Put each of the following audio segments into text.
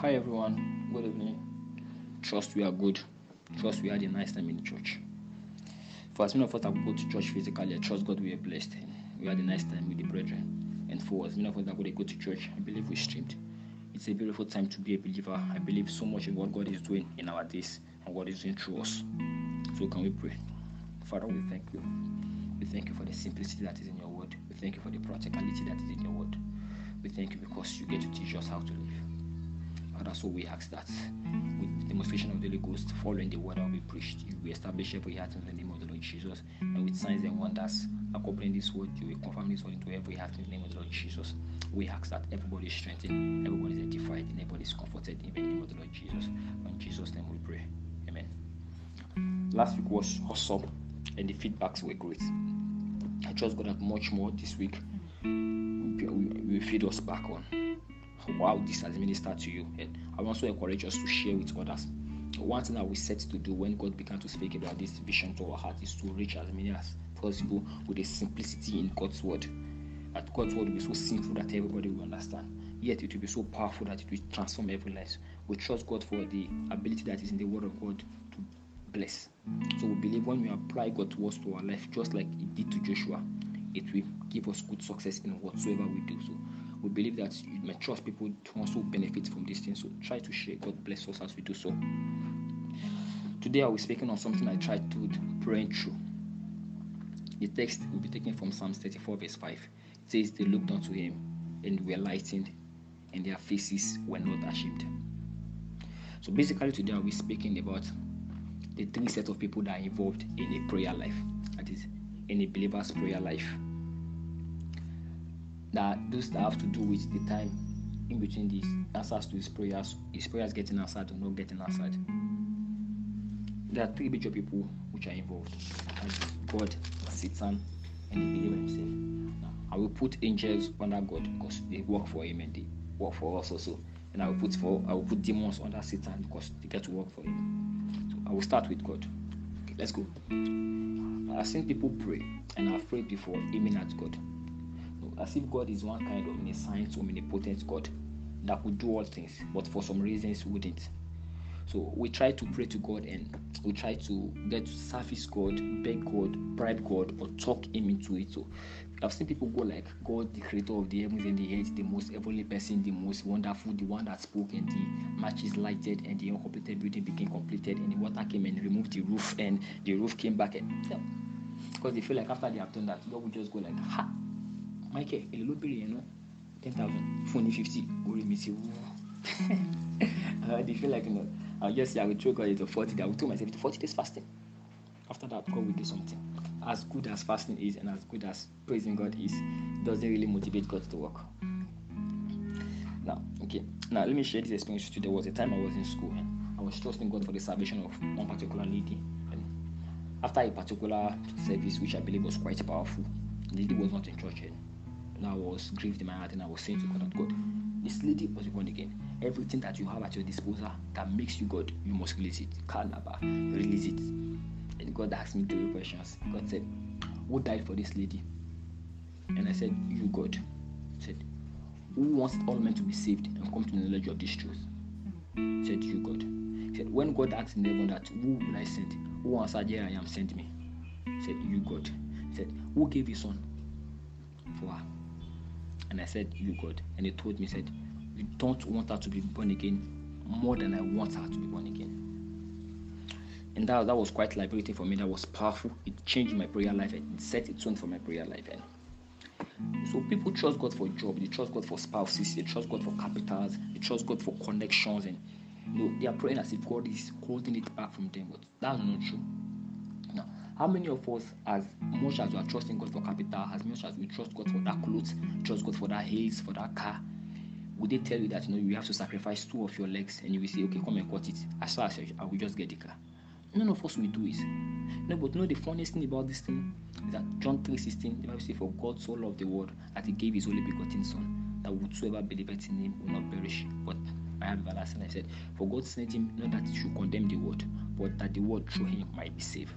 Hi everyone, good evening. Trust we are good. Trust we had a nice time in church. For as many of us that go to church physically, I trust God we are blessed. We had a nice time with the brethren. And for as many of us that go to church, I believe we streamed. It's a beautiful time to be a believer. I believe so much in what God is doing in our days and what is doing through us. So can we pray? Father, we thank you. We thank you for the simplicity that is in your word. We thank you for the practicality that is in your word. We thank you because you get to teach us how to live. Father, so we ask that with demonstration of the Holy Ghost, following the word that will be preached, you will establish every heart in the name of the Lord Jesus. And with signs and wonders accompanying this word, you will confirm this word into every heart in the name of the Lord Jesus. We ask that everybody is strengthened, everybody is edified, and everybody is comforted in the name of the Lord Jesus. In Jesus' name we pray. Amen. Last week was awesome, and the feedbacks were great. I trust God that much more this week will feed us back on how this has ministered to you. And I also encourage us to share with others. One thing that we set to do when God began to speak about this vision to our heart is to reach as many as possible with a simplicity in God's word. That God's word will be so simple that everybody will understand. Yet it will be so powerful that it will transform every life. We trust God for the ability that is in the word of God to bless. So we believe when we apply God's words to our life, just like it did to Joshua, it will give us good success in whatsoever we do. So we believe that you may trust people to also benefit from these things. So try to share. God bless us as we do so. Today I will be speaking on something I tried to praying through. The text will be taken from Psalms 34, verse 5. It says, They looked unto him and were lightened, and their faces were not ashamed. So basically, today I'll be speaking about the three sets of people that are involved in a prayer life. That is, in a believer's prayer life. That those that have to do with the time in between these answers to his prayers, his prayers getting answered or not getting answered. There are three major people which are involved. God, Satan, and the believer himself. Now, I will put angels under God because they work for him and they work for us also. And I will put for I will put demons under Satan because they get to work for him. So I will start with God. Okay, let's go. I've seen people pray and I've prayed before aiming at God. As if God is one kind of omniscient, omnipotent God that could do all things, but for some reasons wouldn't. So we try to pray to God and we try to get to surface God, beg God, bribe God, or talk Him into it. So I've seen people go like God, the creator of the heavens and the earth, the most heavenly person, the most wonderful, the one that spoke, and the matches lighted, and the uncompleted building became completed, and the water came and removed the roof, and the roof came back. And yeah. because they feel like after they have done that, God will just go like, ha, Michael, a little bit, you know, ten thousand, phone fifty, go me see. uh, they feel like you know, I'll just say I will throw God into forty. I will tell myself to forty days fasting. After that, God will do something as good as fasting is and as good as praising God is, doesn't really motivate God to work. Now, okay, now let me share this experience with you. There was a time I was in school and I was trusting God for the salvation of one particular lady. And after a particular service, which I believe was quite powerful, the lady was not in church yet. I was grieved in my heart and I was saying to God, God, this lady was born again. Everything that you have at your disposal that makes you God, you must release it. Kalaba, release it. And God asked me three questions. God said, Who died for this lady? And I said, You, God. He said, Who wants all men to be saved and come to the knowledge of this truth? He said, You, God. He said, When God asked in heaven that, Who will I send? Who answered, Here I am, send me? He said, You, God. He said, Who gave his son for her? And I said, You, God. And he told me, said, You don't want her to be born again more than I want her to be born again and that, that was quite liberating for me. That was powerful. It changed my prayer life it set a tone for my prayer life. And so people trust God for job, they trust God for spouses, they trust God for capitals, they trust God for connections, and you know they are praying as if God is holding it back from them. But that's not true. How many of us, as much as we are trusting God for capital, as much as we trust God for that clothes, trust God for that haze, for that car, would they tell you that you know you have to sacrifice two of your legs and you will say, okay, come and cut it? As far as I will just get the car. None of us will do it. No, but you know the funniest thing about this thing is that John 3:16, the Bible says, For God so loved the world that he gave his only begotten son, that whosoever believeth in him will not perish, but I have everlasting. I said, For God sent him not that he should condemn the world, but that the world through him might be saved.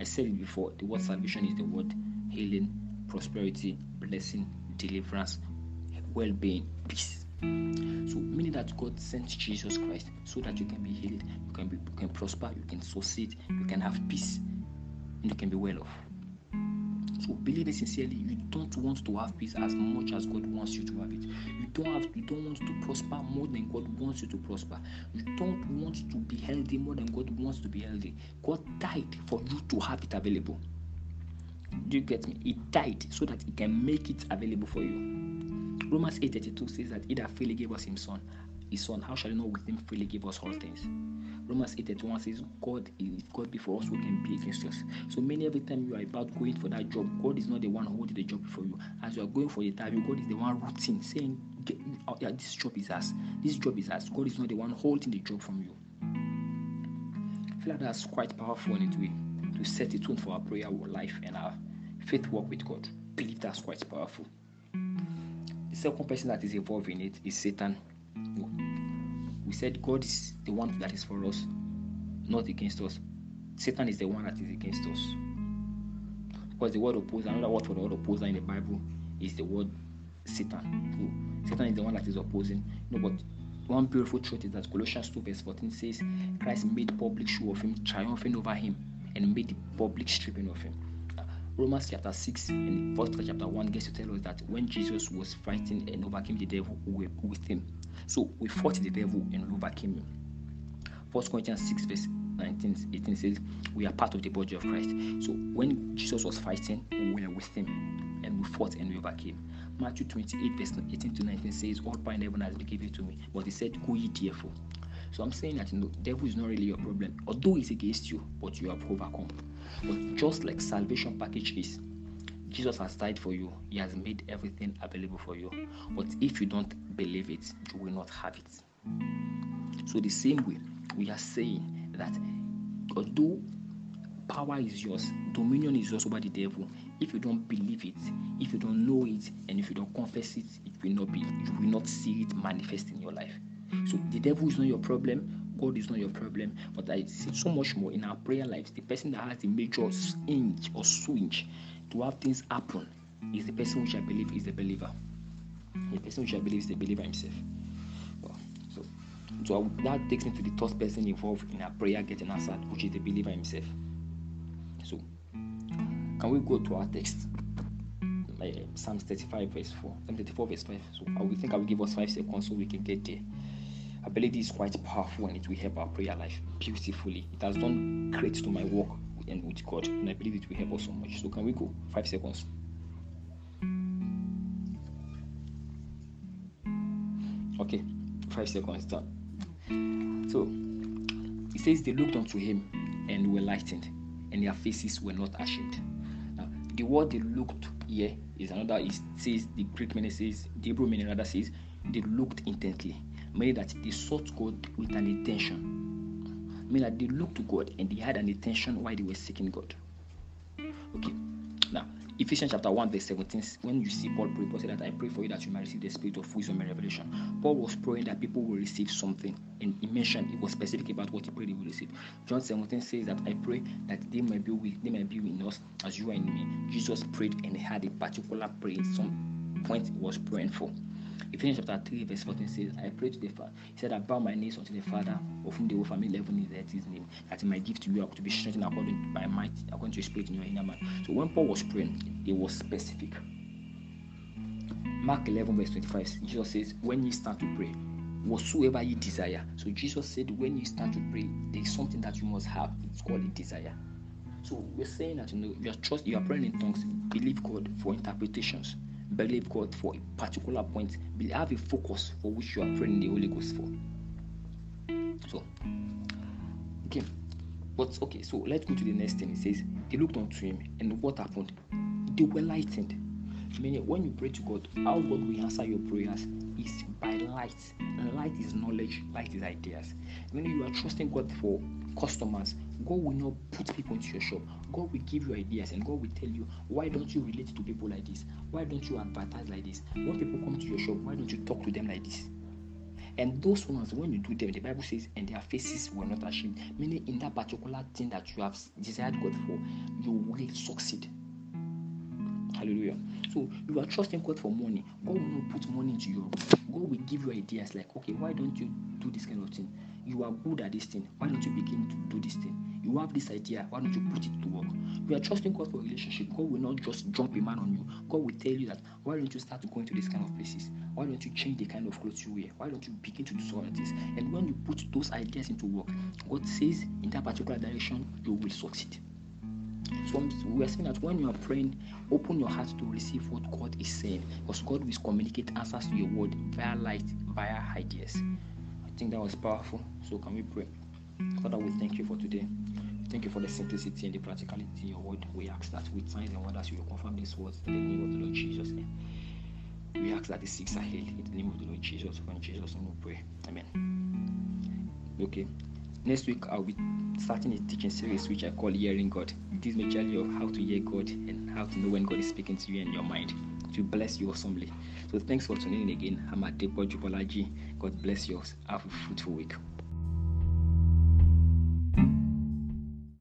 I said it before, the word salvation is the word healing, prosperity, blessing, deliverance, well-being, peace. So meaning that God sent Jesus Christ so that you can be healed, you can be you can prosper, you can succeed, you can have peace, and you can be well off. Believe it sincerely, you don't want to have peace as much as God wants you to have it. You don't have you don't want to prosper more than God wants you to prosper. You don't want to be healthy more than God wants to be healthy. God died for you to have it available. Do you get me? He died so that he can make it available for you. Romans 8:32 says that he that freely gave us his son, his son, how shall he not with him freely give us all things? Romans 8:31 says, God is God before us who can be against us. So many every time you are about going for that job, God is not the one holding the job for you. As you are going for the interview, God is the one rooting, saying, oh, yeah, this job is us. This job is us. God is not the one holding the job from you. I feel like that's quite powerful in it way to set a tone for our prayer our life and our faith walk with God. I believe that's quite powerful. The second person that is involved in it is Satan. We said God is the one that is for us, not against us. Satan is the one that is against us. Because the word opposer, another word for the word opposer in the Bible is the word Satan. So Satan is the one that is opposing. You know, but one beautiful truth is that Colossians 2 verse 14 says Christ made public show of him, triumphing over him, and made the public stripping of him. Romans chapter 6 and first chapter 1 gets to tell us that when Jesus was fighting and overcame the devil with him. So we fought the devil and we overcame him. First Corinthians 6 verse 19 18 says we are part of the body of Christ. So when Jesus was fighting, we were with him and we fought and we overcame. Matthew 28 verse 18 to 19 says, All power in heaven has been given to me. But he said, Go ye therefore. So I'm saying that you know, devil is not really your problem, although it's against you, but you have overcome. But just like salvation package is, Jesus has died for you. He has made everything available for you. But if you don't believe it, you will not have it. So the same way, we are saying that although power is yours, dominion is yours over the devil. If you don't believe it, if you don't know it, and if you don't confess it, it will not be. You will not see it manifest in your life. So the devil is not your problem. God is not your problem. But I see so much more in our prayer lives. The person that has the major inch or switch to have things happen is the person which I believe is the believer. The person which I believe is the believer himself. So, so that takes me to the third person involved in our prayer getting answered, which is the believer himself. So, can we go to our text? Uh, Psalm 35 verse 4. Psalm 34 verse 5. So I will think I will give us five seconds so we can get there. I believe this is quite powerful and it will help our prayer life beautifully. It has done great to my work and with God, and I believe it will help us so much. So, can we go? Five seconds. Okay, five seconds done. So, it says they looked unto him and were lightened, and their faces were not ashamed. Now, the word they looked here is another. It says the Greek meaning says the Hebrew meaning rather says they looked intently meaning that they sought God with an intention. That they looked to God and they had an intention while they were seeking God. Okay. Now, Ephesians chapter 1, verse 17, when you see Paul pray, Paul said that I pray for you that you might receive the spirit of wisdom and revelation. Paul was praying that people will receive something, and he mentioned it was specific about what he prayed they will receive. John 17 says that I pray that they might be with they might be in us as you are in me. Jesus prayed and had a particular prayer, some point he was praying for. Ephesians chapter 3, verse 14 says, I pray to the Father. He said, I bow my knees unto the Father, of whom the whole family heaven is at his name, that he might give to you to be strengthened according my might, according to your spirit in your inner man. So when Paul was praying, it was specific. Mark 11, verse 25, Jesus says, When you start to pray, whatsoever you desire. So Jesus said, when you start to pray, there is something that you must have. It's called a desire. So we're saying that you know you are trust you are praying in tongues, believe God for interpretations believe God for a particular point. Have a focus for which you are praying the Holy Ghost for. So, okay, but okay, so let's go to the next thing. It says they looked unto him, and what happened? They were lightened. Meaning, when you pray to God, how God will answer your prayers is by light. And light is knowledge, light is ideas. When you are trusting God for customers, God will not put people into your shop. God will give you ideas and God will tell you, why don't you relate to people like this? Why don't you advertise like this? When people come to your shop, why don't you talk to them like this? And those ones, when you do them, the Bible says, and their faces were not ashamed. Meaning, in that particular thing that you have desired God for, you will succeed. Hallelujah. So you are trusting God for money. God will not put money into you. God will give you ideas like, okay, why don't you do this kind of thing? You are good at this thing. Why don't you begin to do this thing? You have this idea. Why don't you put it to work? You are trusting God for a relationship. God will not just jump a man on you. God will tell you that why don't you start to going to this kind of places? Why don't you change the kind of clothes you wear? Why don't you begin to do some of this? And when you put those ideas into work, God says in that particular direction, you will succeed. So we are saying that when you are praying, open your heart to receive what God is saying, because God will communicate answers to your word via light, via ideas. I think that was powerful. So can we pray? Father, we thank you for today. Thank you for the simplicity and the practicality in your word. We ask that with signs and wonders you will confirm these words in the name of the Lord Jesus. We ask that the sick are healed in the name of the Lord Jesus. In Jesus' name we pray. Amen. Okay. Next week I'll be starting a teaching series which I call Hearing God. It is majorly of how to hear God and how to know when God is speaking to you in your mind to bless you awesomely. So thanks for tuning in again. I'm at Depo Jubalaji. God bless you. Have a fruitful week.